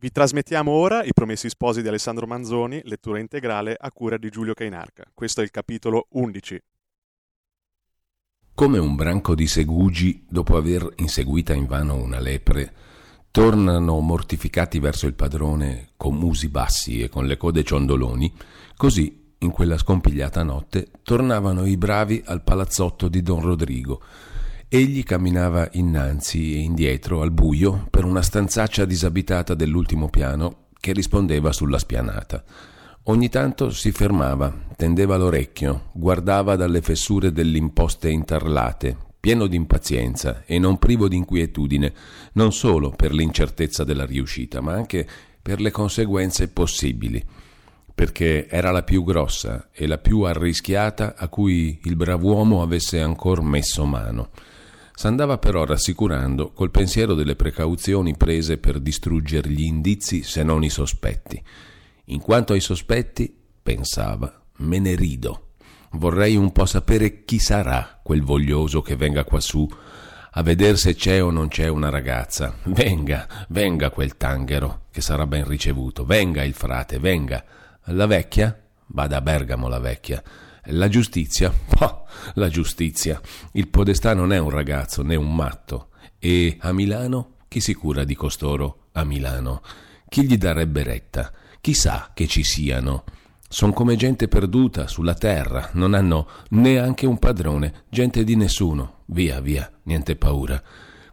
Vi trasmettiamo ora I Promessi Sposi di Alessandro Manzoni, lettura integrale a cura di Giulio Cainarca. Questo è il capitolo 11. Come un branco di segugi, dopo aver inseguita invano una lepre, tornano mortificati verso il padrone con musi bassi e con le code ciondoloni, così, in quella scompigliata notte, tornavano i bravi al palazzotto di Don Rodrigo, Egli camminava innanzi e indietro al buio per una stanzaccia disabitata dell'ultimo piano che rispondeva sulla spianata. Ogni tanto si fermava, tendeva l'orecchio, guardava dalle fessure delle imposte intarlate, pieno di impazienza e non privo di inquietudine, non solo per l'incertezza della riuscita, ma anche per le conseguenze possibili, perché era la più grossa e la più arrischiata a cui il brav'uomo avesse ancor messo mano. S'andava però rassicurando col pensiero delle precauzioni prese per distruggere gli indizi se non i sospetti. In quanto ai sospetti, pensava, me ne rido. Vorrei un po' sapere chi sarà quel voglioso che venga quassù a vedere se c'è o non c'è una ragazza. Venga, venga quel tanghero, che sarà ben ricevuto. Venga il frate, venga. La vecchia? Vada a Bergamo la vecchia. La giustizia? Oh, la giustizia. Il podestà non è un ragazzo né un matto. E a Milano? Chi si cura di costoro a Milano? Chi gli darebbe retta? Chissà che ci siano. Son come gente perduta sulla terra, non hanno neanche un padrone, gente di nessuno. Via, via, niente paura.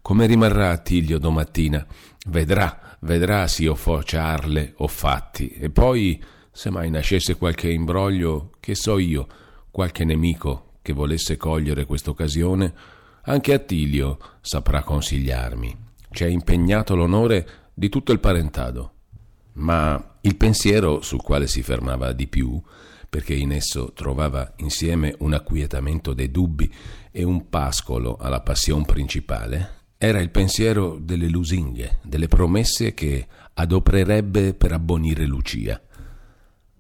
Come rimarrà Attilio domattina? Vedrà, vedrà se io fo ciarle o fatti. E poi se mai nascesse qualche imbroglio, che so io, qualche nemico che volesse cogliere quest'occasione, anche Attilio saprà consigliarmi. Ci ha impegnato l'onore di tutto il parentado. Ma il pensiero sul quale si fermava di più, perché in esso trovava insieme un acquietamento dei dubbi e un pascolo alla passione principale, era il pensiero delle lusinghe, delle promesse che adopererebbe per abbonire Lucia.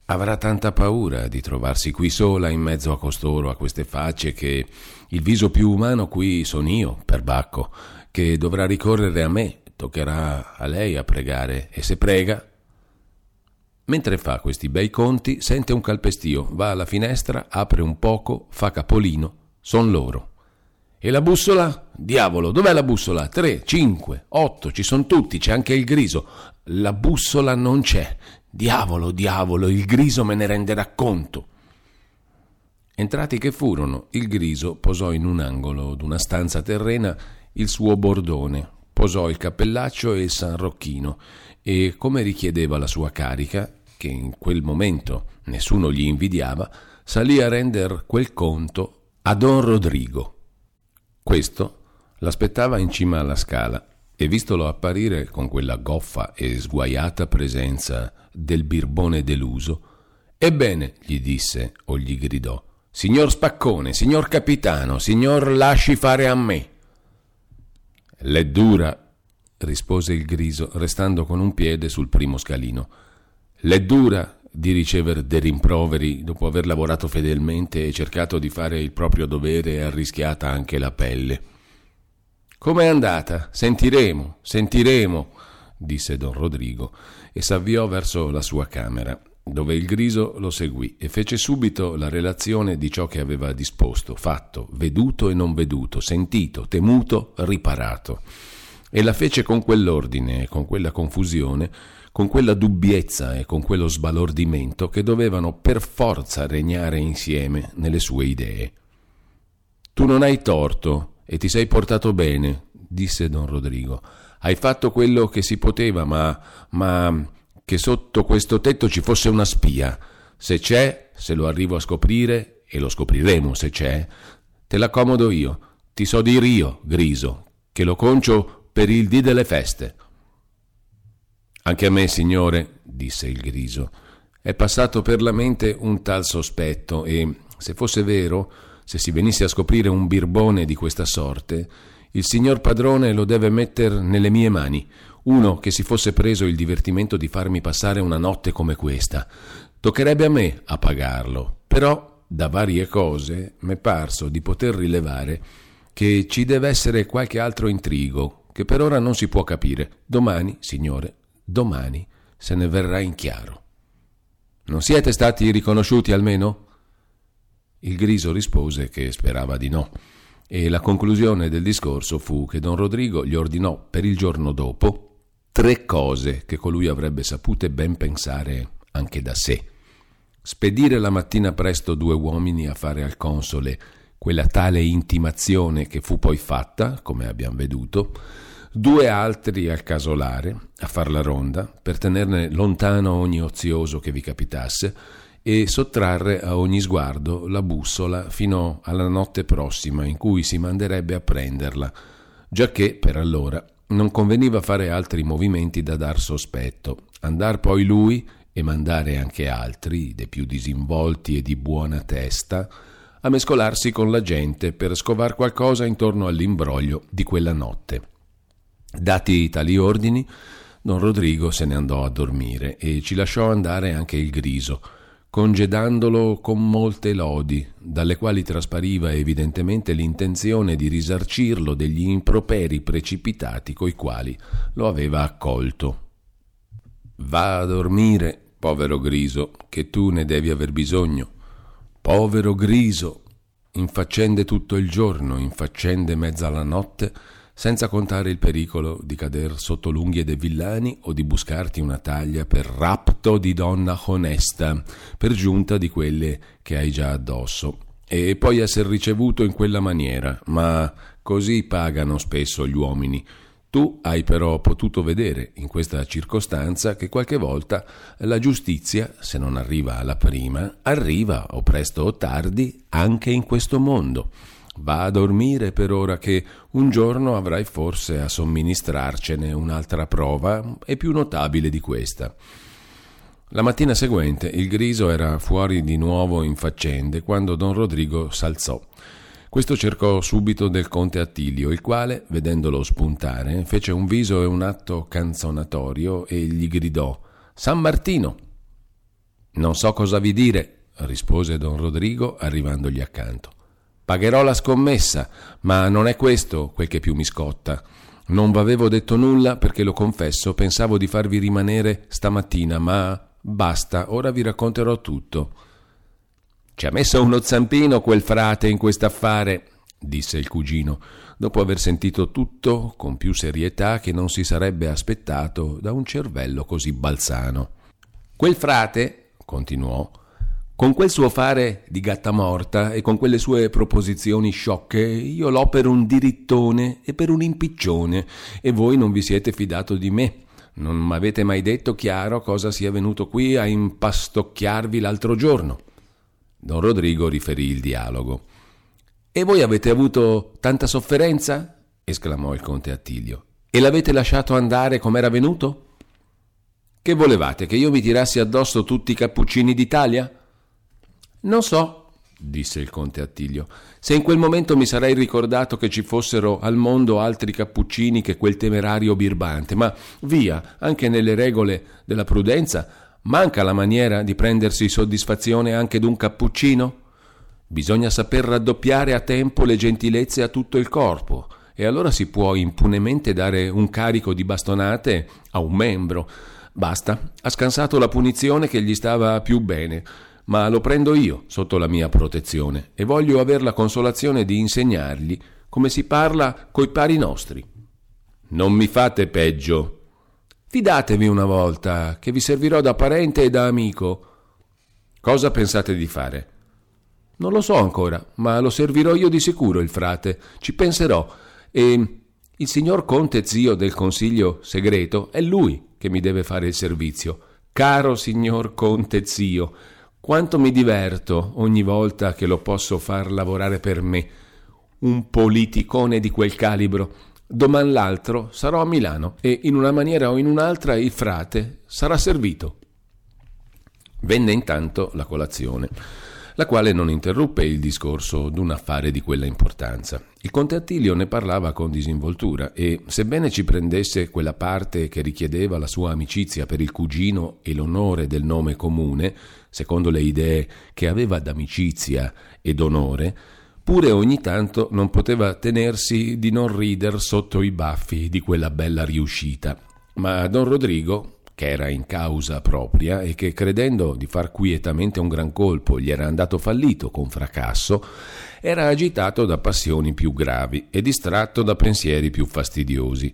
Avrà tanta paura di trovarsi qui sola in mezzo a costoro, a queste facce, che il viso più umano qui sono io, per Bacco, che dovrà ricorrere a me, toccherà a lei a pregare, e se prega... Mentre fa questi bei conti, sente un calpestio, va alla finestra, apre un poco, fa capolino, son loro. E la bussola? Diavolo, dov'è la bussola? Tre, cinque, otto, ci sono tutti, c'è anche il griso. La bussola non c'è. Diavolo, diavolo, il griso me ne renderà conto. Entrati che furono, il griso posò in un angolo d'una stanza terrena il suo bordone, posò il cappellaccio e il sanrocchino e, come richiedeva la sua carica, che in quel momento nessuno gli invidiava, salì a render quel conto a don Rodrigo. Questo l'aspettava in cima alla scala e vistolo apparire con quella goffa e sguaiata presenza del birbone deluso, ebbene, gli disse o gli gridò, signor Spaccone, signor capitano, signor lasci fare a me. L'è dura, rispose il griso, restando con un piede sul primo scalino. L'è dura di ricevere dei rimproveri dopo aver lavorato fedelmente e cercato di fare il proprio dovere e arrischiata anche la pelle. Com'è andata? Sentiremo, sentiremo, disse don Rodrigo e s'avviò verso la sua camera, dove il griso lo seguì e fece subito la relazione di ciò che aveva disposto, fatto, veduto e non veduto, sentito, temuto, riparato. E la fece con quell'ordine e con quella confusione, con quella dubbiezza e con quello sbalordimento che dovevano per forza regnare insieme nelle sue idee. Tu non hai torto e ti sei portato bene, disse don Rodrigo hai fatto quello che si poteva, ma, ma che sotto questo tetto ci fosse una spia. Se c'è, se lo arrivo a scoprire, e lo scopriremo se c'è, te l'accomodo io. Ti so dir io, Griso, che lo concio per il dì delle feste. Anche a me, signore, disse il Griso, è passato per la mente un tal sospetto e, se fosse vero, se si venisse a scoprire un birbone di questa sorte, il signor padrone lo deve metter nelle mie mani, uno che si fosse preso il divertimento di farmi passare una notte come questa. Toccherebbe a me a pagarlo, però da varie cose m'è parso di poter rilevare che ci deve essere qualche altro intrigo che per ora non si può capire. Domani, signore, domani se ne verrà in chiaro. Non siete stati riconosciuti almeno? Il Griso rispose che sperava di no, e la conclusione del discorso fu che don Rodrigo gli ordinò per il giorno dopo tre cose che colui avrebbe sapute ben pensare anche da sé. Spedire la mattina presto due uomini a fare al console quella tale intimazione che fu poi fatta, come abbiamo veduto, due altri al casolare a far la ronda per tenerne lontano ogni ozioso che vi capitasse e sottrarre a ogni sguardo la bussola fino alla notte prossima in cui si manderebbe a prenderla, giacché per allora non conveniva fare altri movimenti da dar sospetto, andar poi lui e mandare anche altri, dei più disinvolti e di buona testa, a mescolarsi con la gente per scovar qualcosa intorno all'imbroglio di quella notte. Dati tali ordini, don Rodrigo se ne andò a dormire e ci lasciò andare anche il griso, congedandolo con molte lodi, dalle quali traspariva evidentemente l'intenzione di risarcirlo degli improperi precipitati coi quali lo aveva accolto. Va a dormire, povero griso, che tu ne devi aver bisogno. Povero griso, in faccende tutto il giorno, in faccende mezza la notte, senza contare il pericolo di cader sotto l'unghie dei villani o di buscarti una taglia per rapto di donna onesta, per giunta di quelle che hai già addosso, e poi essere ricevuto in quella maniera, ma così pagano spesso gli uomini, tu hai però potuto vedere in questa circostanza che qualche volta la giustizia, se non arriva alla prima, arriva o presto o tardi anche in questo mondo. Va a dormire per ora che un giorno avrai forse a somministrarcene un'altra prova e più notabile di questa. La mattina seguente il griso era fuori di nuovo in faccende quando don Rodrigo s'alzò questo cercò subito del conte Attilio, il quale, vedendolo spuntare, fece un viso e un atto canzonatorio e gli gridò San Martino. Non so cosa vi dire, rispose don Rodrigo arrivandogli accanto. Pagherò la scommessa, ma non è questo quel che più mi scotta. Non v'avevo detto nulla perché lo confesso, pensavo di farvi rimanere stamattina, ma basta, ora vi racconterò tutto. Ci ha messo uno zampino quel frate in quest'affare, disse il cugino, dopo aver sentito tutto con più serietà che non si sarebbe aspettato da un cervello così balzano. Quel frate, continuò, con quel suo fare di gatta morta e con quelle sue proposizioni sciocche, io l'ho per un dirittone e per un impiccione, e voi non vi siete fidato di me. Non m'avete mai detto chiaro cosa sia venuto qui a impastocchiarvi l'altro giorno. Don Rodrigo riferì il dialogo. E voi avete avuto tanta sofferenza? esclamò il conte Attilio. E l'avete lasciato andare com'era venuto? Che volevate, che io mi tirassi addosso tutti i cappuccini d'Italia? Non so, disse il conte Attilio, se in quel momento mi sarei ricordato che ci fossero al mondo altri cappuccini che quel temerario birbante, ma via, anche nelle regole della prudenza Manca la maniera di prendersi soddisfazione anche d'un cappuccino? Bisogna saper raddoppiare a tempo le gentilezze a tutto il corpo, e allora si può impunemente dare un carico di bastonate a un membro. Basta, ha scansato la punizione che gli stava più bene, ma lo prendo io sotto la mia protezione e voglio aver la consolazione di insegnargli come si parla coi pari nostri. Non mi fate peggio, Fidatevi una volta, che vi servirò da parente e da amico. Cosa pensate di fare? Non lo so ancora, ma lo servirò io di sicuro il frate. Ci penserò. E il signor conte zio del consiglio segreto è lui che mi deve fare il servizio. Caro signor conte zio, quanto mi diverto ogni volta che lo posso far lavorare per me. Un politicone di quel calibro Doman l'altro sarò a Milano e in una maniera o in un'altra il frate sarà servito. Venne intanto la colazione, la quale non interruppe il discorso d'un affare di quella importanza. Il conte Attilio ne parlava con disinvoltura e, sebbene ci prendesse quella parte che richiedeva la sua amicizia per il cugino e l'onore del nome comune, secondo le idee che aveva d'amicizia e d'onore, Pure ogni tanto non poteva tenersi di non rider sotto i baffi di quella bella riuscita. Ma don Rodrigo, che era in causa propria e che credendo di far quietamente un gran colpo gli era andato fallito con fracasso, era agitato da passioni più gravi e distratto da pensieri più fastidiosi.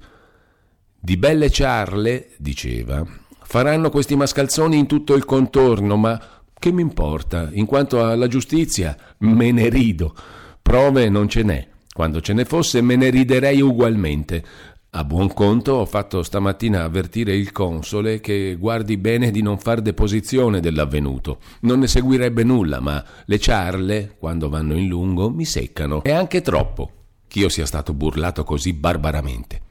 Di belle ciarle, diceva, faranno questi mascalzoni in tutto il contorno, ma che mi importa? In quanto alla giustizia, me ne rido. Prove non ce n'è. Quando ce ne fosse, me ne riderei ugualmente. A buon conto ho fatto stamattina avvertire il console che guardi bene di non far deposizione dell'avvenuto. Non ne seguirebbe nulla, ma le ciarle, quando vanno in lungo, mi seccano. E anche troppo, ch'io sia stato burlato così barbaramente.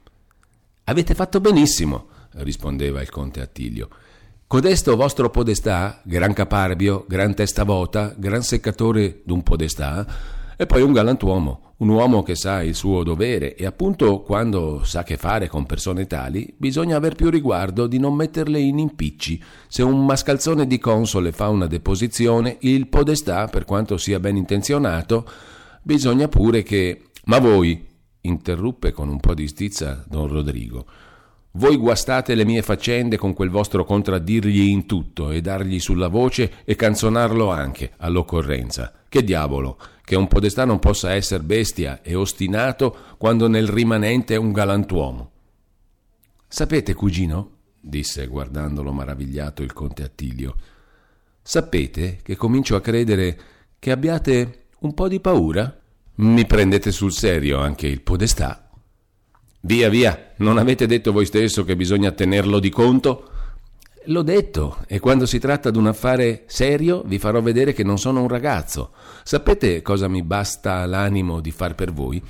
Avete fatto benissimo, rispondeva il conte Attilio. Codesto vostro podestà, gran caparbio, gran testa vota, gran seccatore d'un podestà, e poi un galantuomo, un uomo che sa il suo dovere e appunto quando sa che fare con persone tali bisogna aver più riguardo di non metterle in impicci. Se un mascalzone di console fa una deposizione, il podestà, per quanto sia ben intenzionato, bisogna pure che... Ma voi, interruppe con un po' di stizza don Rodrigo, voi guastate le mie faccende con quel vostro contraddirgli in tutto e dargli sulla voce e canzonarlo anche all'occorrenza. Che diavolo, che un podestà non possa essere bestia e ostinato quando nel rimanente è un galantuomo. Sapete, cugino, disse guardandolo maravigliato il conte Attilio, sapete che comincio a credere che abbiate un po' di paura? Mi prendete sul serio anche il podestà? Via, via, non avete detto voi stesso che bisogna tenerlo di conto? L'ho detto, e quando si tratta di un affare serio vi farò vedere che non sono un ragazzo. Sapete cosa mi basta l'animo di far per voi?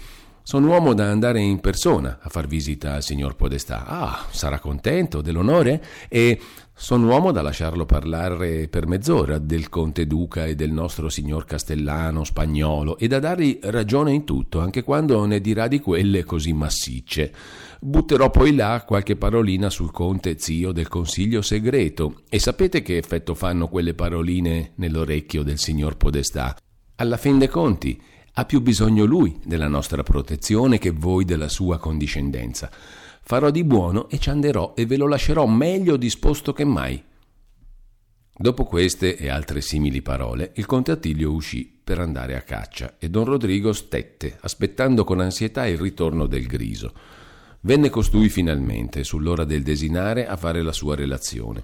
Sono uomo da andare in persona a far visita al signor Podestà. Ah, sarà contento dell'onore? E sono uomo da lasciarlo parlare per mezz'ora del conte duca e del nostro signor castellano spagnolo e da dargli ragione in tutto, anche quando ne dirà di quelle così massicce. Butterò poi là qualche parolina sul conte zio del consiglio segreto e sapete che effetto fanno quelle paroline nell'orecchio del signor Podestà? Alla fin dei conti ha più bisogno lui della nostra protezione che voi della sua condiscendenza. Farò di buono e ci anderò e ve lo lascerò meglio disposto che mai. Dopo queste e altre simili parole, il conte Attilio uscì per andare a caccia e don Rodrigo stette, aspettando con ansietà il ritorno del griso. Venne costui finalmente, sull'ora del desinare, a fare la sua relazione.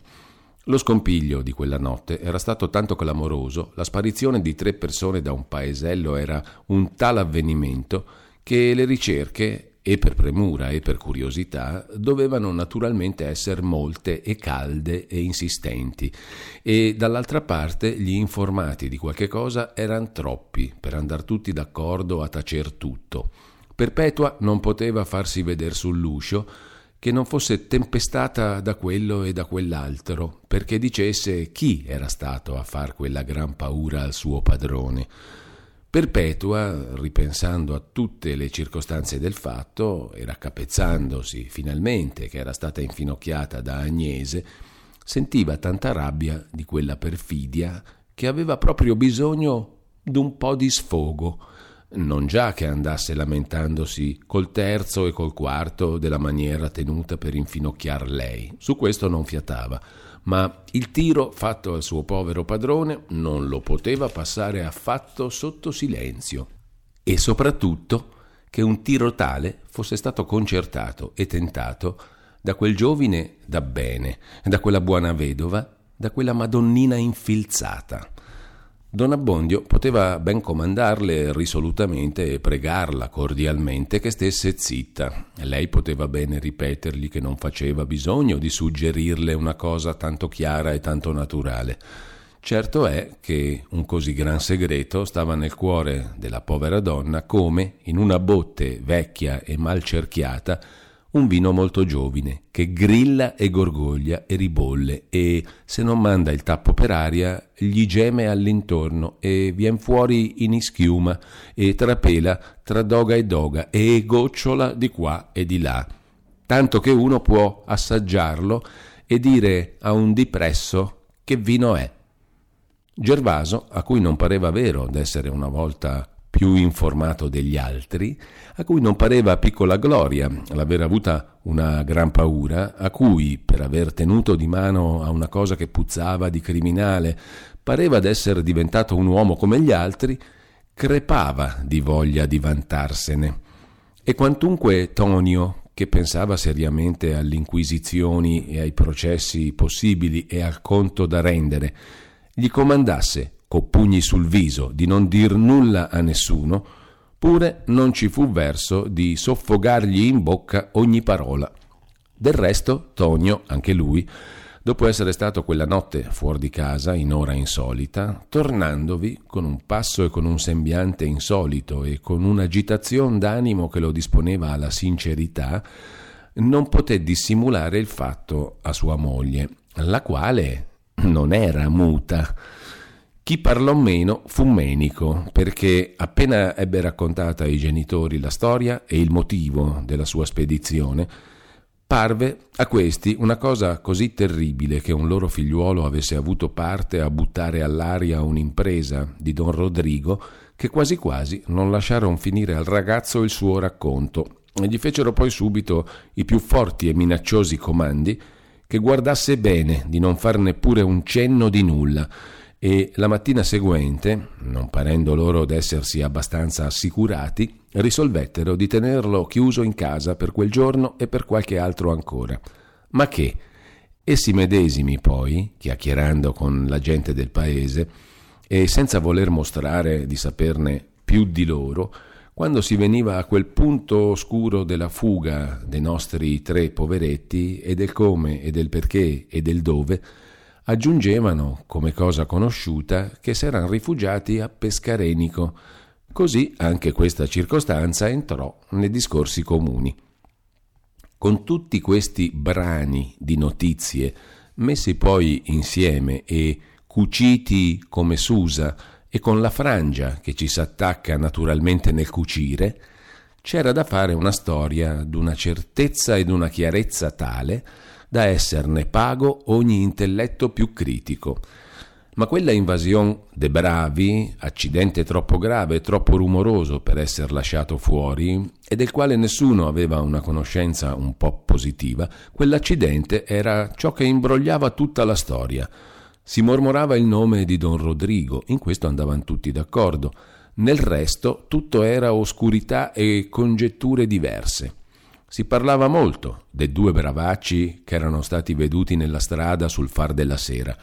Lo scompiglio di quella notte era stato tanto clamoroso, la sparizione di tre persone da un paesello era un tal avvenimento che le ricerche, e per premura e per curiosità, dovevano naturalmente essere molte e calde e insistenti, e dall'altra parte gli informati di qualche cosa erano troppi per andar tutti d'accordo a tacer tutto. Perpetua non poteva farsi vedere sull'uscio, che non fosse tempestata da quello e da quell'altro, perché dicesse chi era stato a far quella gran paura al suo padrone. Perpetua, ripensando a tutte le circostanze del fatto e raccapezzandosi finalmente che era stata infinocchiata da Agnese, sentiva tanta rabbia di quella perfidia che aveva proprio bisogno d'un po' di sfogo non già che andasse lamentandosi col terzo e col quarto della maniera tenuta per infinocchiar lei, su questo non fiatava, ma il tiro fatto al suo povero padrone non lo poteva passare affatto sotto silenzio, e soprattutto che un tiro tale fosse stato concertato e tentato da quel giovine da bene, da quella buona vedova, da quella madonnina infilzata Don Abbondio poteva ben comandarle risolutamente e pregarla cordialmente che stesse zitta. Lei poteva bene ripetergli che non faceva bisogno di suggerirle una cosa tanto chiara e tanto naturale. Certo è che un così gran segreto stava nel cuore della povera donna come, in una botte vecchia e mal cerchiata, un vino molto giovine che grilla e gorgoglia e ribolle e se non manda il tappo per aria gli geme all'intorno e vien fuori in ischiuma e trapela tra doga e doga e gocciola di qua e di là, tanto che uno può assaggiarlo e dire a un dipresso che vino è. Gervaso, a cui non pareva vero d'essere una volta più informato degli altri, a cui non pareva piccola gloria l'aver avuta una gran paura, a cui, per aver tenuto di mano a una cosa che puzzava di criminale, pareva d'essere diventato un uomo come gli altri, crepava di voglia di vantarsene. E quantunque Tonio, che pensava seriamente alle inquisizioni e ai processi possibili e al conto da rendere, gli comandasse co pugni sul viso, di non dir nulla a nessuno, pure non ci fu verso di soffogargli in bocca ogni parola. Del resto, Tonio, anche lui, dopo essere stato quella notte fuori di casa in ora insolita, tornandovi con un passo e con un sembiante insolito e con un'agitazione d'animo che lo disponeva alla sincerità, non poté dissimulare il fatto a sua moglie, la quale non era muta chi parlò meno fu Menico, perché appena ebbe raccontata ai genitori la storia e il motivo della sua spedizione, parve a questi una cosa così terribile che un loro figliuolo avesse avuto parte a buttare all'aria un'impresa di don Rodrigo che quasi quasi non lasciarono finire al ragazzo il suo racconto e gli fecero poi subito i più forti e minacciosi comandi che guardasse bene di non far neppure un cenno di nulla e la mattina seguente, non parendo loro d'essersi abbastanza assicurati, risolvettero di tenerlo chiuso in casa per quel giorno e per qualche altro ancora. Ma che essi medesimi poi, chiacchierando con la gente del paese, e senza voler mostrare di saperne più di loro, quando si veniva a quel punto oscuro della fuga dei nostri tre poveretti e del come e del perché e del dove, aggiungevano come cosa conosciuta che s'erano rifugiati a Pescarenico. Così anche questa circostanza entrò nei discorsi comuni. Con tutti questi brani di notizie messi poi insieme e cuciti come s'usa e con la frangia che ci s'attacca naturalmente nel cucire, c'era da fare una storia d'una certezza ed una chiarezza tale da esserne pago ogni intelletto più critico. Ma quella invasione de bravi, accidente troppo grave e troppo rumoroso per essere lasciato fuori, e del quale nessuno aveva una conoscenza un po' positiva, quell'accidente era ciò che imbrogliava tutta la storia. Si mormorava il nome di don Rodrigo, in questo andavano tutti d'accordo. Nel resto tutto era oscurità e congetture diverse. Si parlava molto dei due bravacci che erano stati veduti nella strada sul far della sera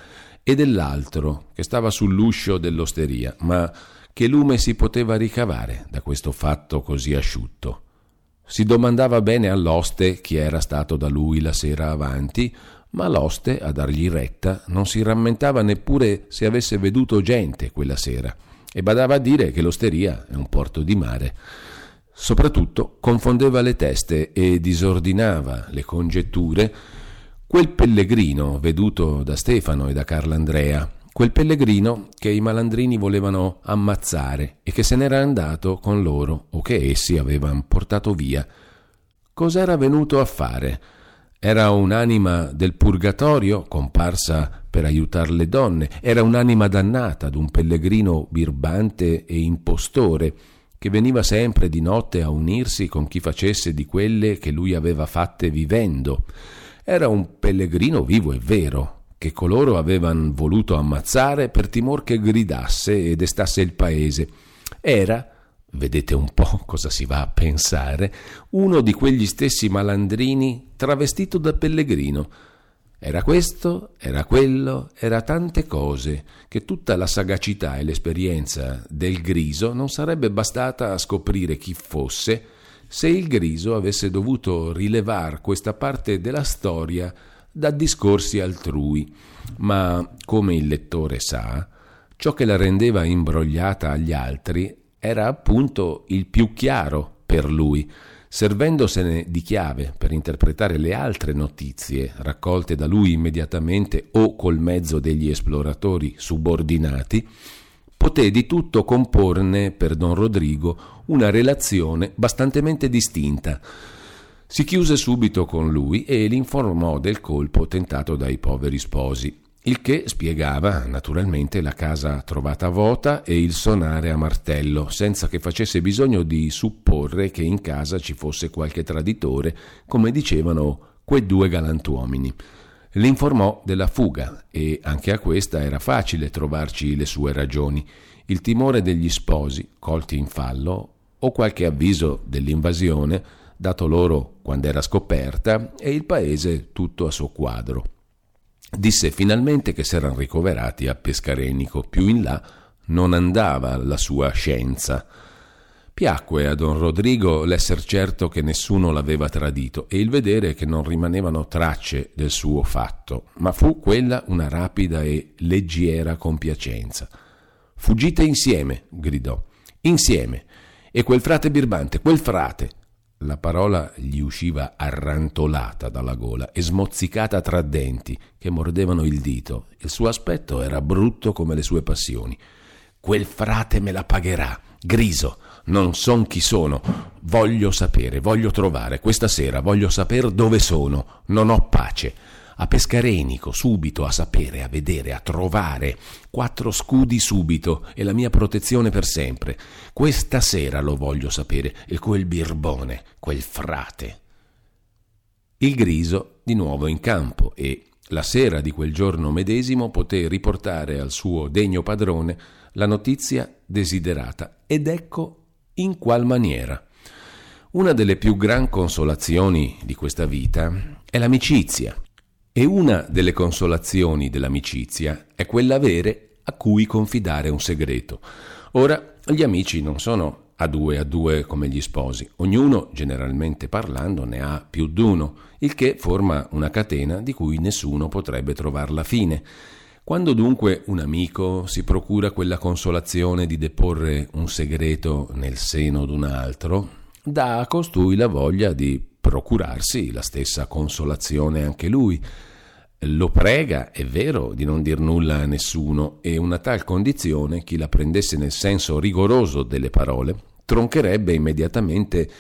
e dell'altro che stava sull'uscio dell'osteria, ma che lume si poteva ricavare da questo fatto così asciutto? Si domandava bene all'oste chi era stato da lui la sera avanti, ma l'oste, a dargli retta, non si rammentava neppure se avesse veduto gente quella sera, e badava a dire che l'osteria è un porto di mare. Soprattutto confondeva le teste e disordinava le congetture quel pellegrino veduto da Stefano e da Carlandrea, quel pellegrino che i malandrini volevano ammazzare e che se n'era andato con loro o che essi avevano portato via. Cos'era venuto a fare? Era un'anima del purgatorio comparsa per aiutare le donne, era un'anima dannata d'un pellegrino birbante e impostore che veniva sempre di notte a unirsi con chi facesse di quelle che lui aveva fatte vivendo. Era un pellegrino vivo e vero, che coloro avevano voluto ammazzare per timor che gridasse e destasse il paese. Era, vedete un po' cosa si va a pensare, uno di quegli stessi malandrini travestito da pellegrino, era questo, era quello, era tante cose che tutta la sagacità e l'esperienza del griso non sarebbe bastata a scoprire chi fosse se il griso avesse dovuto rilevar questa parte della storia da discorsi altrui. Ma, come il lettore sa, ciò che la rendeva imbrogliata agli altri era appunto il più chiaro per lui, servendosene di chiave per interpretare le altre notizie raccolte da lui immediatamente o col mezzo degli esploratori subordinati, poté di tutto comporne per don Rodrigo una relazione bastantemente distinta. Si chiuse subito con lui e l'informò del colpo tentato dai poveri sposi il che spiegava naturalmente la casa trovata vuota e il sonare a martello, senza che facesse bisogno di supporre che in casa ci fosse qualche traditore, come dicevano quei due galantuomini. L'informò della fuga e anche a questa era facile trovarci le sue ragioni, il timore degli sposi colti in fallo o qualche avviso dell'invasione dato loro quando era scoperta e il paese tutto a suo quadro. Disse finalmente che s'erano ricoverati a Pescarenico, più in là non andava la sua scienza. Piacque a don Rodrigo l'esser certo che nessuno l'aveva tradito e il vedere che non rimanevano tracce del suo fatto, ma fu quella una rapida e leggiera compiacenza. Fuggite insieme, gridò, insieme. E quel frate birbante, quel frate, la parola gli usciva arrantolata dalla gola e smozzicata tra denti che mordevano il dito. Il suo aspetto era brutto come le sue passioni. Quel frate me la pagherà. Griso, non son chi sono. Voglio sapere, voglio trovare. Questa sera voglio sapere dove sono. Non ho pace a Pescarenico, subito, a sapere, a vedere, a trovare. Quattro scudi subito e la mia protezione per sempre. Questa sera lo voglio sapere, e quel birbone, quel frate. Il griso di nuovo in campo e la sera di quel giorno medesimo poté riportare al suo degno padrone la notizia desiderata ed ecco in qual maniera. Una delle più gran consolazioni di questa vita è l'amicizia. E una delle consolazioni dell'amicizia è quell'avere a cui confidare un segreto. Ora, gli amici non sono a due a due come gli sposi, ognuno, generalmente parlando, ne ha più d'uno, il che forma una catena di cui nessuno potrebbe trovare la fine. Quando dunque un amico si procura quella consolazione di deporre un segreto nel seno d'un altro, dà a costui la voglia di procurarsi la stessa consolazione anche lui. Lo prega, è vero, di non dir nulla a nessuno e una tal condizione, chi la prendesse nel senso rigoroso delle parole, troncherebbe immediatamente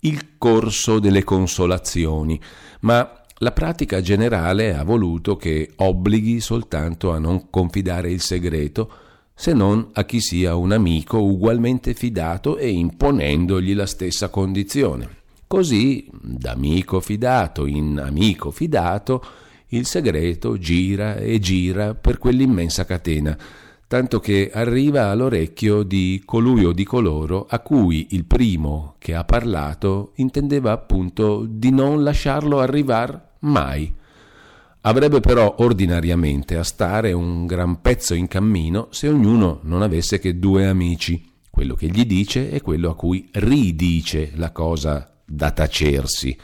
il corso delle consolazioni, ma la pratica generale ha voluto che obblighi soltanto a non confidare il segreto, se non a chi sia un amico ugualmente fidato e imponendogli la stessa condizione. Così, d'amico fidato in amico fidato, il segreto gira e gira per quell'immensa catena, tanto che arriva all'orecchio di colui o di coloro a cui il primo che ha parlato intendeva appunto di non lasciarlo arrivar mai. Avrebbe però ordinariamente a stare un gran pezzo in cammino se ognuno non avesse che due amici, quello che gli dice e quello a cui ridice la cosa da tacersi,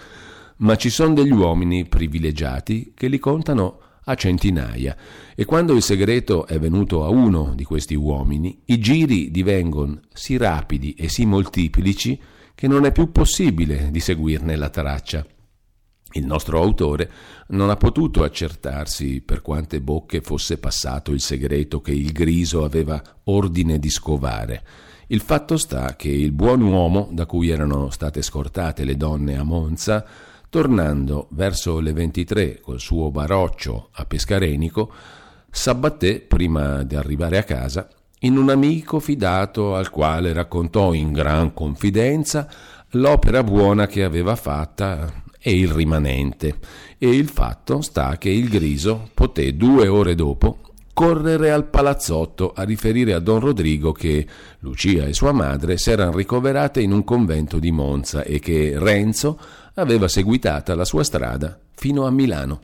ma ci sono degli uomini privilegiati che li contano a centinaia e quando il segreto è venuto a uno di questi uomini, i giri divengono sì rapidi e sì moltiplici che non è più possibile di seguirne la traccia. Il nostro autore non ha potuto accertarsi per quante bocche fosse passato il segreto che il griso aveva ordine di scovare il fatto sta che il buon uomo, da cui erano state scortate le donne a Monza, tornando verso le 23 col suo baroccio a Pescarenico, s'abbatté, prima di arrivare a casa, in un amico fidato al quale raccontò in gran confidenza l'opera buona che aveva fatta e il rimanente. E il fatto sta che il griso poté due ore dopo correre al palazzotto a riferire a don Rodrigo che Lucia e sua madre s'erano ricoverate in un convento di Monza e che Renzo aveva seguitata la sua strada fino a Milano.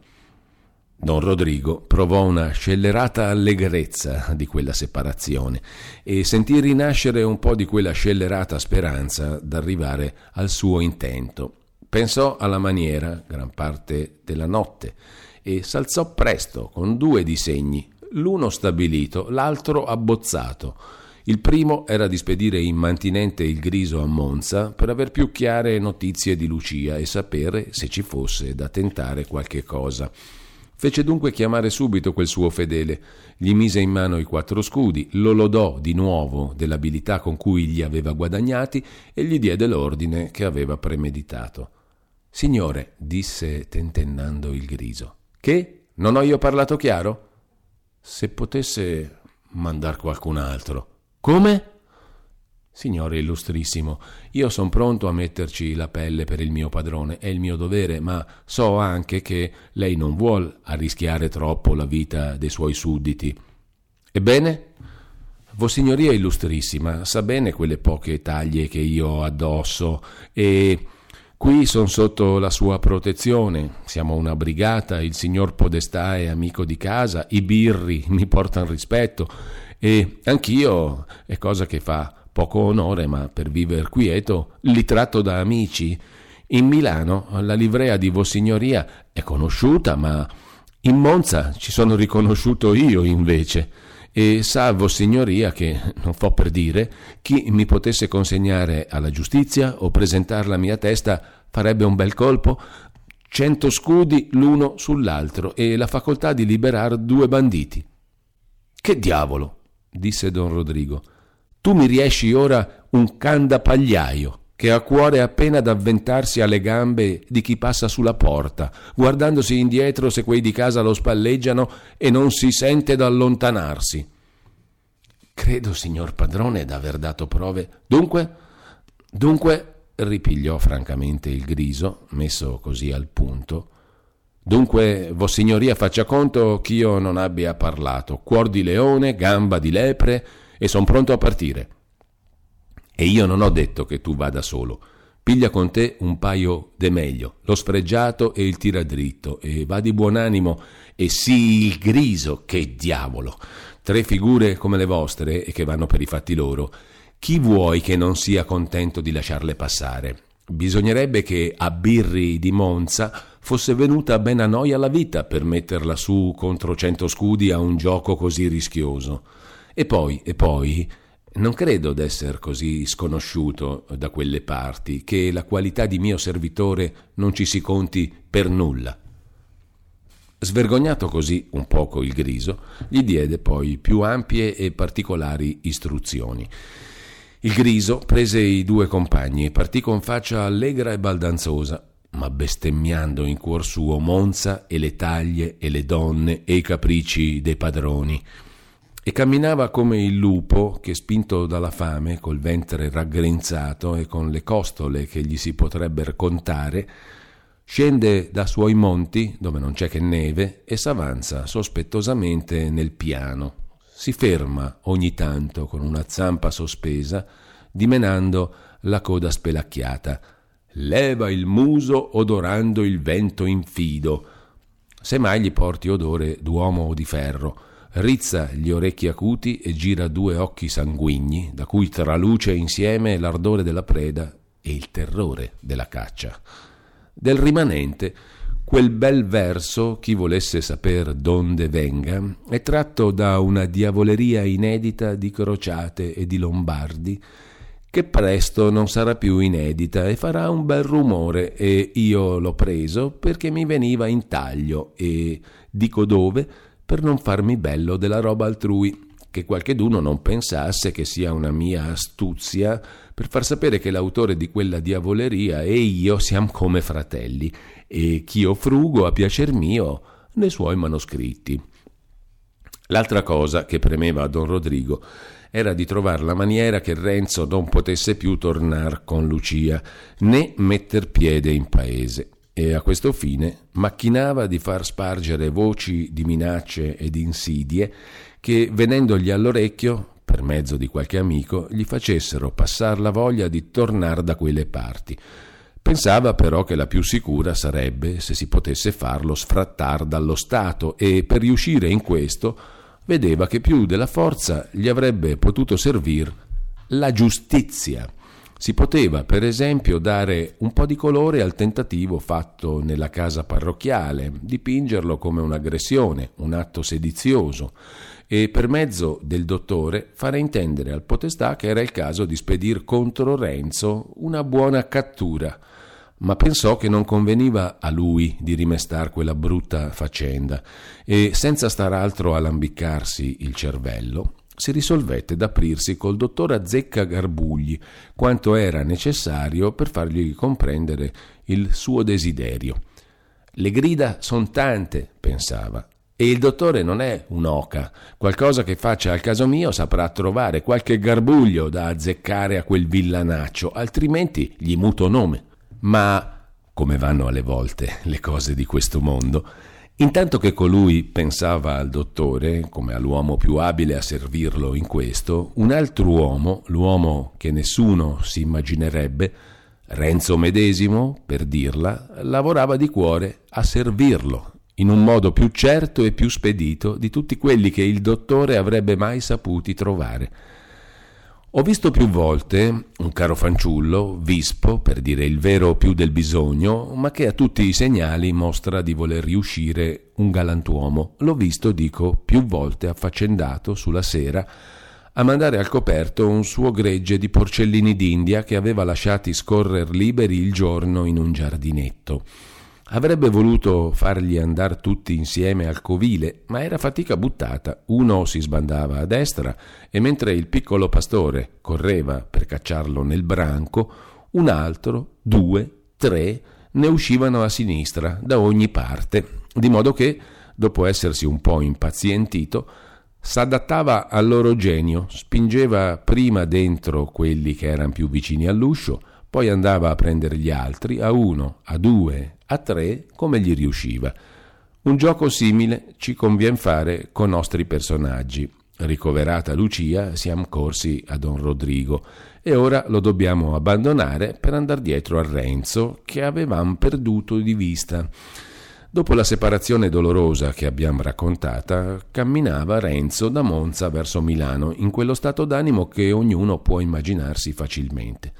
Don Rodrigo provò una scellerata allegrezza di quella separazione e sentì rinascere un po' di quella scellerata speranza d'arrivare al suo intento. Pensò alla maniera, gran parte della notte, e s'alzò presto con due disegni l'uno stabilito, l'altro abbozzato. Il primo era di spedire in mantinente il griso a Monza per aver più chiare notizie di Lucia e sapere se ci fosse da tentare qualche cosa. Fece dunque chiamare subito quel suo fedele, gli mise in mano i quattro scudi, lo lodò di nuovo dell'abilità con cui li aveva guadagnati e gli diede l'ordine che aveva premeditato. Signore, disse tentennando il griso, che? Non ho io parlato chiaro? Se potesse mandar qualcun altro. Come? Signore illustrissimo, io son pronto a metterci la pelle per il mio padrone, è il mio dovere, ma so anche che lei non vuol arrischiare troppo la vita dei suoi sudditi. Ebbene? Vossignoria illustrissima sa bene quelle poche taglie che io addosso e qui son sotto la sua protezione. Siamo una brigata, il signor Podestà è amico di casa, i birri mi portano rispetto e anch'io è cosa che fa poco onore, ma per viver quieto li tratto da amici. In Milano la livrea di Vossignoria è conosciuta, ma in Monza ci sono riconosciuto io invece. E sa Vossignoria che, non fo per dire, chi mi potesse consegnare alla giustizia o presentare la mia testa farebbe un bel colpo? Cento scudi l'uno sull'altro e la facoltà di liberare due banditi. Che diavolo? disse don Rodrigo. Tu mi riesci ora un can da pagliaio che ha cuore appena ad avventarsi alle gambe di chi passa sulla porta, guardandosi indietro se quei di casa lo spalleggiano e non si sente da allontanarsi. Credo, signor padrone, d'aver dato prove. Dunque, dunque, ripigliò francamente il griso, messo così al punto. Dunque, vossignoria faccia conto ch'io non abbia parlato. Cuor di leone, gamba di lepre, e son pronto a partire. E io non ho detto che tu vada solo. Piglia con te un paio de meglio, lo sfregiato e il tiradritto, e va di buon animo, e sì il griso, che diavolo! Tre figure come le vostre, e che vanno per i fatti loro, chi vuoi che non sia contento di lasciarle passare? Bisognerebbe che a Birri di Monza fosse venuta ben a noia la vita per metterla su contro cento scudi a un gioco così rischioso. E poi, e poi, non credo d'essere così sconosciuto da quelle parti, che la qualità di mio servitore non ci si conti per nulla. Svergognato così un poco il griso, gli diede poi più ampie e particolari istruzioni. Il griso prese i due compagni e partì con faccia allegra e baldanzosa, ma bestemmiando in cuor suo Monza e le taglie e le donne e i capricci dei padroni e camminava come il lupo che, spinto dalla fame, col ventre raggrinzato e con le costole che gli si potrebbero contare, scende da suoi monti, dove non c'è che neve, e s'avanza sospettosamente nel piano. Si ferma ogni tanto con una zampa sospesa, dimenando la coda spelacchiata. Leva il muso odorando il vento infido. Se mai gli porti odore d'uomo o di ferro, rizza gli orecchi acuti e gira due occhi sanguigni, da cui traluce insieme l'ardore della preda e il terrore della caccia. Del rimanente, quel bel verso, chi volesse saper donde venga, è tratto da una diavoleria inedita di crociate e di lombardi, che presto non sarà più inedita e farà un bel rumore e io l'ho preso perché mi veniva in taglio e dico dove per non farmi bello della roba altrui, che qualcheduno non pensasse che sia una mia astuzia per far sapere che l'autore di quella diavoleria e io siamo come fratelli e ch'io frugo a piacer mio nei suoi manoscritti. L'altra cosa che premeva a don Rodrigo era di trovare la maniera che Renzo non potesse più tornare con Lucia né metter piede in paese e a questo fine macchinava di far spargere voci di minacce e di insidie che, venendogli all'orecchio, per mezzo di qualche amico, gli facessero passare la voglia di tornare da quelle parti. Pensava però che la più sicura sarebbe se si potesse farlo sfrattar dallo Stato e per riuscire in questo vedeva che più della forza gli avrebbe potuto servir la giustizia. Si poteva, per esempio, dare un po' di colore al tentativo fatto nella casa parrocchiale, dipingerlo come un'aggressione, un atto sedizioso, e per mezzo del dottore fare intendere al potestà che era il caso di spedir contro Renzo una buona cattura, ma pensò che non conveniva a lui di rimestar quella brutta faccenda e senza star altro a lambiccarsi il cervello, si risolvette d'aprirsi col dottor Azzecca Garbugli quanto era necessario per fargli comprendere il suo desiderio. Le grida son tante, pensava, E il dottore non è un'oca. Qualcosa che faccia al caso mio saprà trovare qualche garbuglio da azzeccare a quel villanaccio, altrimenti gli muto nome. Ma come vanno alle volte le cose di questo mondo, Intanto che colui pensava al dottore, come all'uomo più abile a servirlo in questo, un altro uomo, l'uomo che nessuno si immaginerebbe, Renzo medesimo, per dirla, lavorava di cuore a servirlo in un modo più certo e più spedito di tutti quelli che il dottore avrebbe mai saputi trovare. Ho visto più volte un caro fanciullo, vispo, per dire il vero più del bisogno, ma che a tutti i segnali mostra di voler riuscire un galantuomo. L'ho visto, dico, più volte affaccendato sulla sera a mandare al coperto un suo gregge di porcellini d'India che aveva lasciati scorrer liberi il giorno in un giardinetto. Avrebbe voluto farli andare tutti insieme al covile, ma era fatica buttata. Uno si sbandava a destra e mentre il piccolo pastore correva per cacciarlo nel branco, un altro, due, tre ne uscivano a sinistra da ogni parte, di modo che, dopo essersi un po' impazientito, s'adattava al loro genio, spingeva prima dentro quelli che erano più vicini all'uscio, poi andava a prendere gli altri, a uno, a due, a tre, come gli riusciva. Un gioco simile ci convien fare con nostri personaggi. Ricoverata Lucia, siamo corsi a Don Rodrigo e ora lo dobbiamo abbandonare per andare dietro a Renzo, che avevamo perduto di vista. Dopo la separazione dolorosa che abbiamo raccontata, camminava Renzo da Monza verso Milano, in quello stato d'animo che ognuno può immaginarsi facilmente.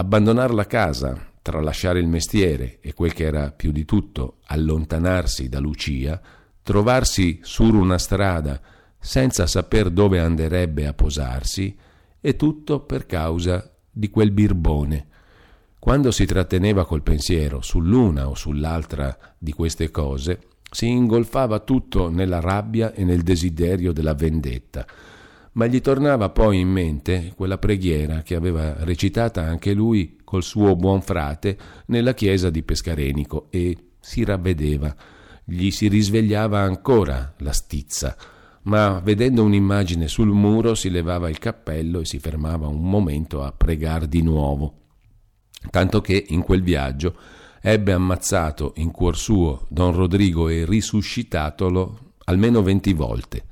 Abbandonare la casa, tralasciare il mestiere e quel che era più di tutto, allontanarsi da Lucia, trovarsi su una strada senza saper dove anderebbe a posarsi, è tutto per causa di quel birbone. Quando si tratteneva col pensiero sull'una o sull'altra di queste cose, si ingolfava tutto nella rabbia e nel desiderio della vendetta, ma gli tornava poi in mente quella preghiera che aveva recitata anche lui col suo buon frate nella chiesa di Pescarenico e si ravvedeva. Gli si risvegliava ancora la stizza, ma vedendo un'immagine sul muro si levava il cappello e si fermava un momento a pregar di nuovo. Tanto che in quel viaggio ebbe ammazzato in cuor suo Don Rodrigo e risuscitatolo almeno venti volte.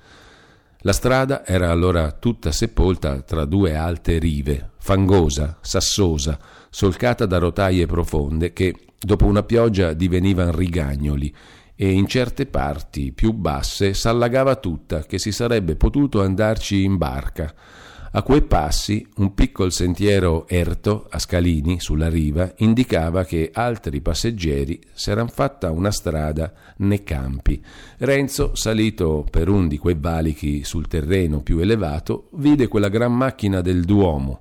La strada era allora tutta sepolta tra due alte rive, fangosa, sassosa, solcata da rotaie profonde che, dopo una pioggia, divenivan rigagnoli e in certe parti più basse s'allagava tutta, che si sarebbe potuto andarci in barca. A quei passi un piccol sentiero erto a scalini sulla riva indicava che altri passeggeri s'eran fatta una strada nei campi. Renzo, salito per un di quei valichi sul terreno più elevato, vide quella gran macchina del Duomo,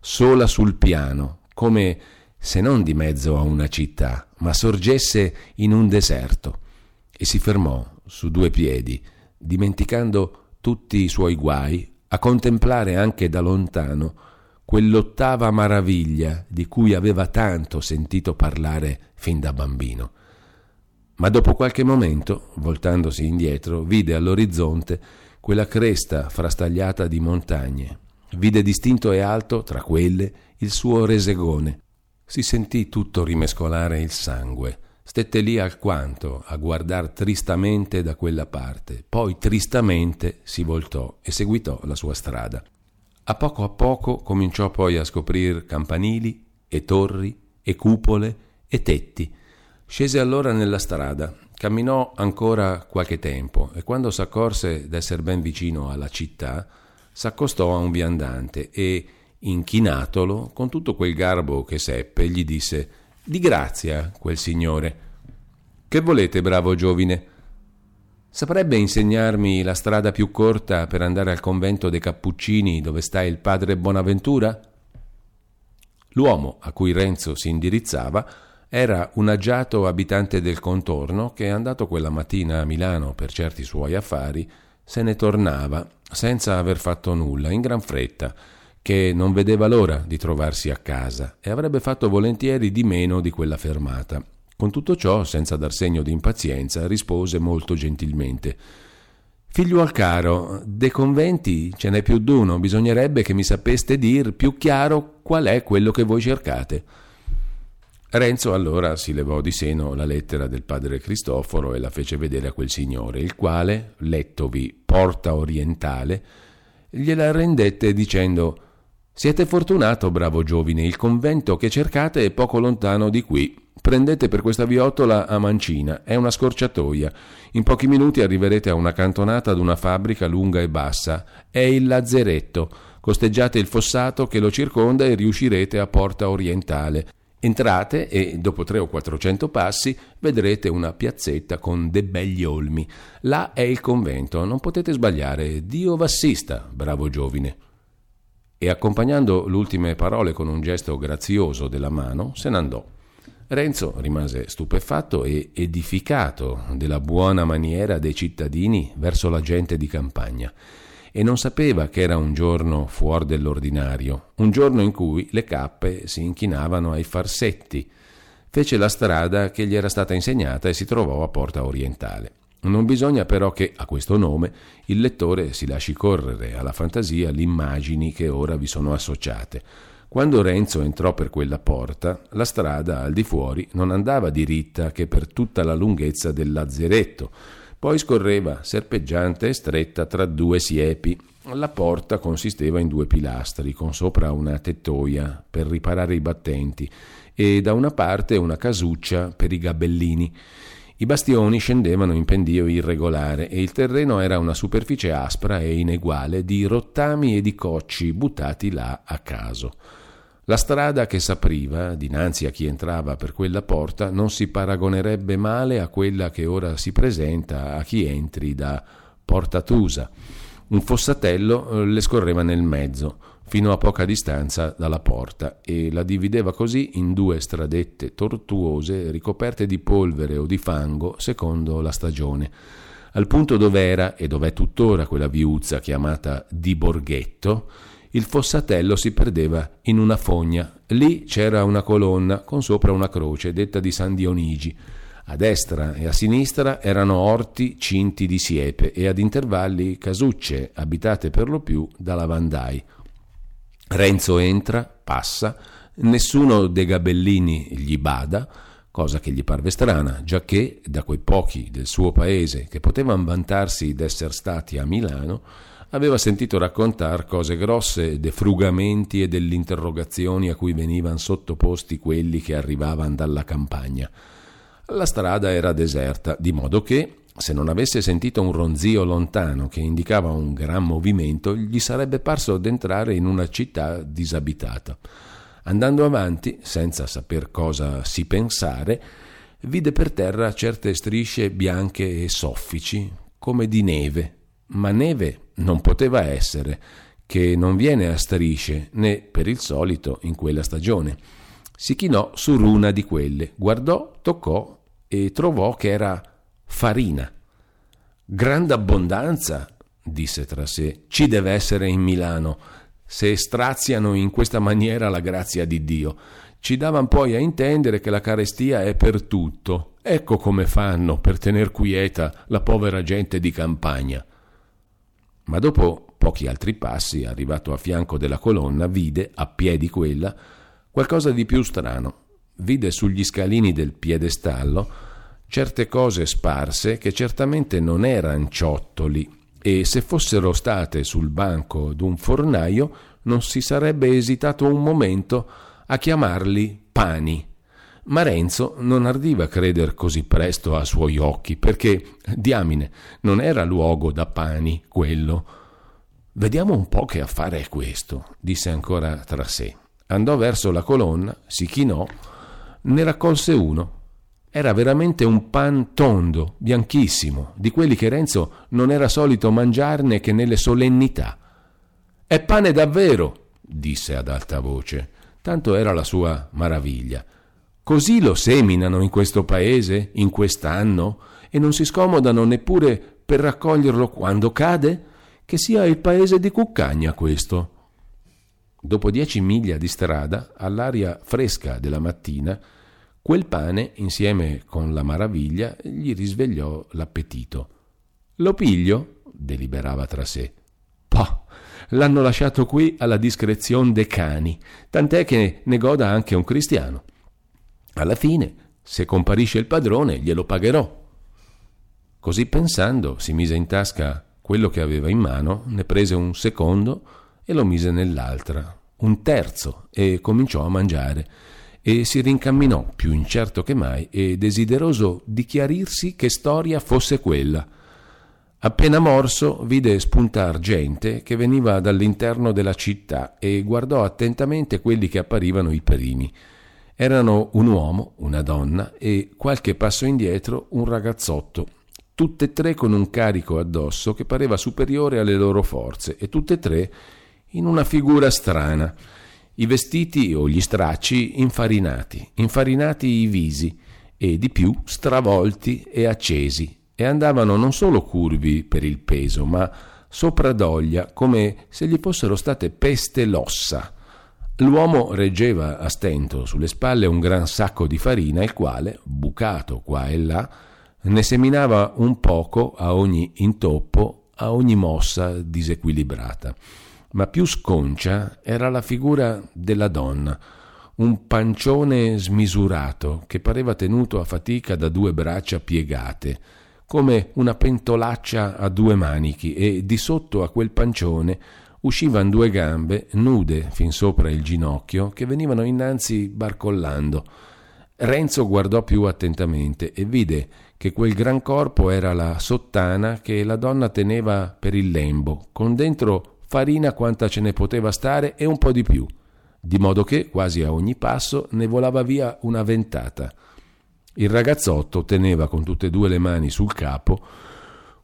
sola sul piano, come se non di mezzo a una città, ma sorgesse in un deserto, e si fermò su due piedi, dimenticando tutti i suoi guai a contemplare anche da lontano quell'ottava maraviglia di cui aveva tanto sentito parlare fin da bambino. Ma dopo qualche momento, voltandosi indietro, vide all'orizzonte quella cresta frastagliata di montagne. Vide distinto e alto, tra quelle, il suo resegone. Si sentì tutto rimescolare il sangue Stette lì alquanto a guardar tristamente da quella parte, poi tristamente si voltò e seguitò la sua strada. A poco a poco cominciò poi a scoprir campanili e torri e cupole e tetti. Scese allora nella strada, camminò ancora qualche tempo e quando s'accorse d'esser ben vicino alla città, s'accostò a un viandante e, inchinatolo, con tutto quel garbo che seppe, gli disse di grazia quel signore. Che volete, bravo giovine? Saprebbe insegnarmi la strada più corta per andare al convento dei Cappuccini dove sta il padre Bonaventura? L'uomo a cui Renzo si indirizzava era un agiato abitante del contorno che, andato quella mattina a Milano per certi suoi affari, se ne tornava senza aver fatto nulla, in gran fretta, che non vedeva l'ora di trovarsi a casa e avrebbe fatto volentieri di meno di quella fermata. Con tutto ciò, senza dar segno di impazienza, rispose molto gentilmente Figliuol caro, de conventi ce n'è più d'uno, bisognerebbe che mi sapeste dir più chiaro qual è quello che voi cercate. Renzo allora si levò di seno la lettera del padre Cristoforo e la fece vedere a quel signore, il quale, lettovi porta orientale, gliela rendette dicendo Siete fortunato, bravo giovine, il convento che cercate è poco lontano di qui. Prendete per questa viottola a mancina, è una scorciatoia. In pochi minuti arriverete a una cantonata ad una fabbrica lunga e bassa. È il lazzeretto. Costeggiate il fossato che lo circonda e riuscirete a Porta Orientale. Entrate e, dopo tre o quattrocento passi, vedrete una piazzetta con de begli olmi. Là è il convento, non potete sbagliare. Dio v'assista, bravo giovine. E accompagnando le ultime parole con un gesto grazioso della mano, se n'andò. Renzo rimase stupefatto e edificato della buona maniera dei cittadini verso la gente di campagna e non sapeva che era un giorno fuori dell'ordinario, un giorno in cui le cappe si inchinavano ai farsetti. Fece la strada che gli era stata insegnata e si trovò a Porta Orientale. Non bisogna però che a questo nome il lettore si lasci correre alla fantasia le immagini che ora vi sono associate. Quando Renzo entrò per quella porta, la strada al di fuori non andava diritta che per tutta la lunghezza del lazzeretto, poi scorreva serpeggiante e stretta tra due siepi. La porta consisteva in due pilastri, con sopra una tettoia per riparare i battenti e da una parte una casuccia per i gabellini. I bastioni scendevano in pendio irregolare e il terreno era una superficie aspra e ineguale di rottami e di cocci buttati là a caso. La strada che s'apriva dinanzi a chi entrava per quella porta non si paragonerebbe male a quella che ora si presenta a chi entri da Porta Tusa. Un fossatello eh, le scorreva nel mezzo, fino a poca distanza dalla porta e la divideva così in due stradette tortuose ricoperte di polvere o di fango secondo la stagione. Al punto dove era e dov'è tuttora quella viuzza chiamata di Borghetto, il fossatello si perdeva in una fogna. Lì c'era una colonna con sopra una croce detta di San Dionigi. A destra e a sinistra erano orti cinti di siepe e ad intervalli casucce abitate per lo più da lavandai. Renzo entra, passa, nessuno dei gabellini gli bada, cosa che gli parve strana, giacché da quei pochi del suo paese che potevano vantarsi d'essere stati a Milano, aveva sentito raccontare cose grosse de frugamenti e delle interrogazioni a cui venivano sottoposti quelli che arrivavano dalla campagna. La strada era deserta, di modo che se non avesse sentito un ronzio lontano che indicava un gran movimento, gli sarebbe parso d'entrare in una città disabitata. Andando avanti, senza saper cosa si pensare, vide per terra certe strisce bianche e soffici, come di neve, ma neve non poteva essere, che non viene a strisce né per il solito in quella stagione. Si chinò su una di quelle, guardò, toccò e trovò che era farina. Grande abbondanza, disse tra sé, ci deve essere in Milano, se straziano in questa maniera la grazia di Dio. Ci davan poi a intendere che la carestia è per tutto. Ecco come fanno per tener quieta la povera gente di campagna. Ma dopo pochi altri passi, arrivato a fianco della colonna, vide, a piedi quella, qualcosa di più strano. Vide sugli scalini del piedestallo certe cose sparse che certamente non erano ciottoli e se fossero state sul banco d'un fornaio non si sarebbe esitato un momento a chiamarli pani. Ma Renzo non ardiva creder così presto a suoi occhi, perché, diamine, non era luogo da pani quello. Vediamo un po' che affare è questo, disse ancora tra sé. Andò verso la colonna, si chinò, ne raccolse uno era veramente un pan tondo, bianchissimo, di quelli che Renzo non era solito mangiarne che nelle solennità. È pane davvero, disse ad alta voce, tanto era la sua maraviglia. Così lo seminano in questo paese, in quest'anno, e non si scomodano neppure per raccoglierlo quando cade? Che sia il paese di Cuccagna questo. Dopo dieci miglia di strada, all'aria fresca della mattina, Quel pane, insieme con la maraviglia, gli risvegliò l'appetito. Lo piglio? deliberava tra sé. Pah, l'hanno lasciato qui alla discrezione dei cani, tant'è che ne goda anche un cristiano. Alla fine, se comparisce il padrone, glielo pagherò. Così pensando, si mise in tasca quello che aveva in mano, ne prese un secondo e lo mise nell'altra, un terzo, e cominciò a mangiare e si rincamminò più incerto che mai e desideroso di chiarirsi che storia fosse quella. Appena morso vide spuntar gente che veniva dall'interno della città e guardò attentamente quelli che apparivano i primi. Erano un uomo, una donna e qualche passo indietro un ragazzotto, tutte e tre con un carico addosso che pareva superiore alle loro forze e tutte e tre in una figura strana i vestiti o gli stracci infarinati, infarinati i visi e di più stravolti e accesi e andavano non solo curvi per il peso, ma sopra doglia come se gli fossero state peste l'ossa. L'uomo reggeva a stento sulle spalle un gran sacco di farina, il quale, bucato qua e là, ne seminava un poco a ogni intoppo, a ogni mossa disequilibrata ma più sconcia era la figura della donna, un pancione smisurato che pareva tenuto a fatica da due braccia piegate, come una pentolaccia a due manichi, e di sotto a quel pancione uscivano due gambe nude fin sopra il ginocchio che venivano innanzi barcollando. Renzo guardò più attentamente e vide che quel gran corpo era la sottana che la donna teneva per il lembo, con dentro farina quanta ce ne poteva stare e un po' di più, di modo che quasi a ogni passo ne volava via una ventata. Il ragazzotto teneva con tutte e due le mani sul capo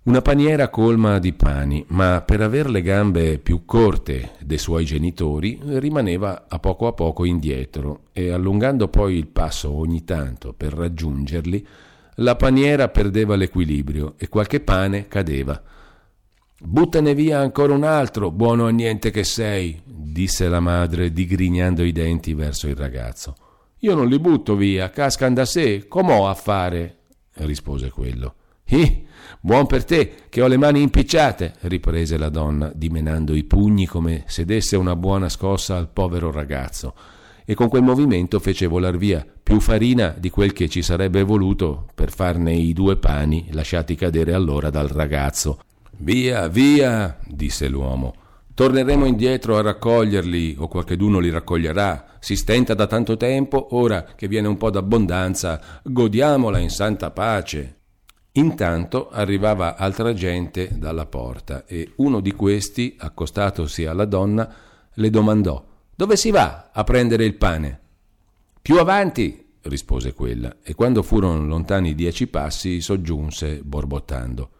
una paniera colma di pani, ma per aver le gambe più corte dei suoi genitori rimaneva a poco a poco indietro e allungando poi il passo ogni tanto per raggiungerli, la paniera perdeva l'equilibrio e qualche pane cadeva. Buttane via ancora un altro, buono a niente che sei, disse la madre digrignando i denti verso il ragazzo. Io non li butto via, cascan da sé, com'ho a fare? rispose quello. Ih, buon per te, che ho le mani impicciate, riprese la donna, dimenando i pugni come se desse una buona scossa al povero ragazzo, e con quel movimento fece volar via più farina di quel che ci sarebbe voluto per farne i due pani lasciati cadere allora dal ragazzo, Via, via, disse l'uomo. Torneremo indietro a raccoglierli, o qualcheduno li raccoglierà. Si stenta da tanto tempo, ora che viene un po' d'abbondanza, godiamola in santa pace. Intanto arrivava altra gente dalla porta e uno di questi, accostatosi alla donna, le domandò Dove si va a prendere il pane? Più avanti, rispose quella, e quando furono lontani dieci passi soggiunse borbottando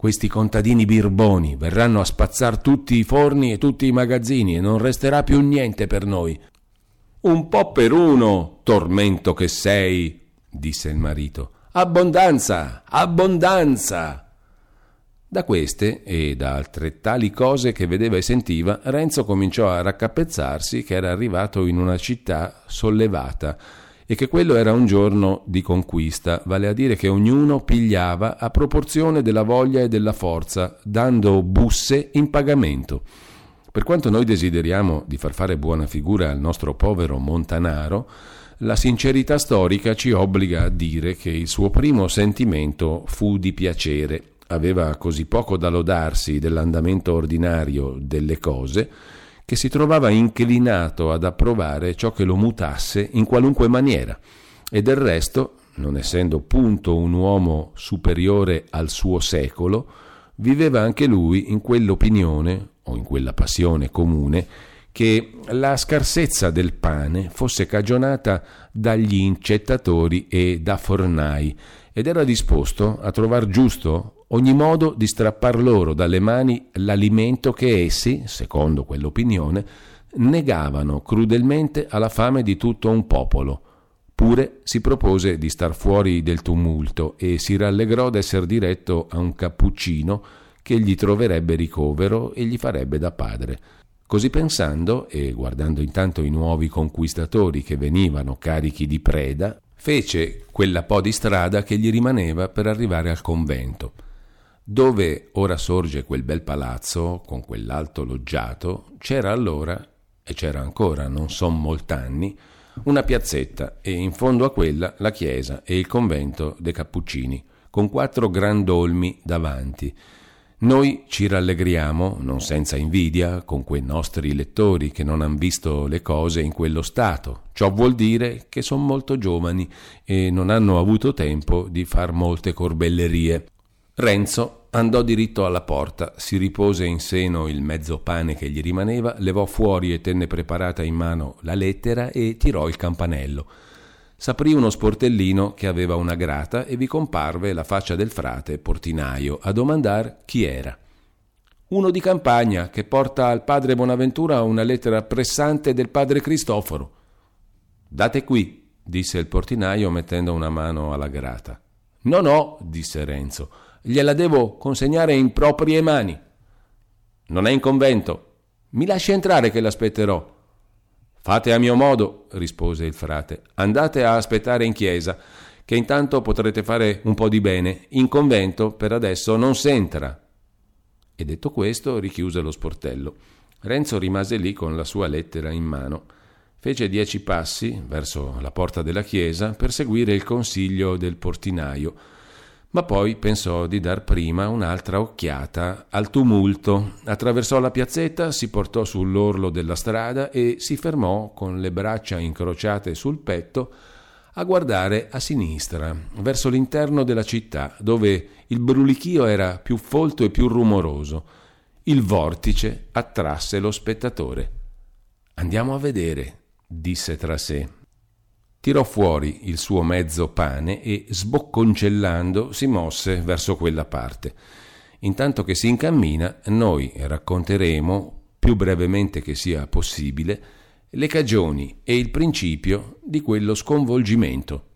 questi contadini birboni verranno a spazzar tutti i forni e tutti i magazzini e non resterà più niente per noi. Un po' per uno, tormento che sei, disse il marito. Abbondanza, abbondanza. Da queste e da altre tali cose che vedeva e sentiva, Renzo cominciò a raccapezzarsi che era arrivato in una città sollevata, e che quello era un giorno di conquista, vale a dire che ognuno pigliava a proporzione della voglia e della forza, dando busse in pagamento. Per quanto noi desideriamo di far fare buona figura al nostro povero Montanaro, la sincerità storica ci obbliga a dire che il suo primo sentimento fu di piacere. Aveva così poco da lodarsi dell'andamento ordinario delle cose che si trovava inclinato ad approvare ciò che lo mutasse in qualunque maniera. E del resto, non essendo punto un uomo superiore al suo secolo, viveva anche lui in quell'opinione o in quella passione comune che la scarsezza del pane fosse cagionata dagli incettatori e da fornai ed era disposto a trovar giusto ogni modo di strappar loro dalle mani l'alimento che essi, secondo quell'opinione, negavano crudelmente alla fame di tutto un popolo. Pure si propose di star fuori del tumulto e si rallegrò d'esser diretto a un cappuccino che gli troverebbe ricovero e gli farebbe da padre. Così pensando, e guardando intanto i nuovi conquistatori che venivano carichi di preda, fece quella po' di strada che gli rimaneva per arrivare al convento, dove ora sorge quel bel palazzo con quell'alto loggiato, c'era allora, e c'era ancora, non son molt'anni, una piazzetta e in fondo a quella la chiesa e il convento dei Cappuccini, con quattro grandolmi davanti, noi ci rallegriamo, non senza invidia, con quei nostri lettori che non han visto le cose in quello stato. Ciò vuol dire che sono molto giovani e non hanno avuto tempo di far molte corbellerie. Renzo andò diritto alla porta, si ripose in seno il mezzo pane che gli rimaneva, levò fuori e tenne preparata in mano la lettera e tirò il campanello s'aprì uno sportellino che aveva una grata e vi comparve la faccia del frate portinaio a domandar chi era. Uno di campagna che porta al padre Bonaventura una lettera pressante del padre Cristoforo. Date qui, disse il portinaio mettendo una mano alla grata. No, no, disse Renzo, gliela devo consegnare in proprie mani. Non è in convento. Mi lasci entrare che l'aspetterò. Fate a mio modo, rispose il frate. Andate a aspettare in chiesa, che intanto potrete fare un po' di bene. In convento per adesso non s'entra. E detto questo, richiuse lo sportello. Renzo rimase lì con la sua lettera in mano. Fece dieci passi verso la porta della chiesa per seguire il consiglio del portinaio ma poi pensò di dar prima un'altra occhiata al tumulto. Attraversò la piazzetta, si portò sull'orlo della strada e si fermò con le braccia incrociate sul petto a guardare a sinistra, verso l'interno della città, dove il brulichio era più folto e più rumoroso. Il vortice attrasse lo spettatore. Andiamo a vedere, disse tra sé tirò fuori il suo mezzo pane e, sbocconcellando, si mosse verso quella parte. Intanto che si incammina, noi racconteremo, più brevemente che sia possibile, le cagioni e il principio di quello sconvolgimento.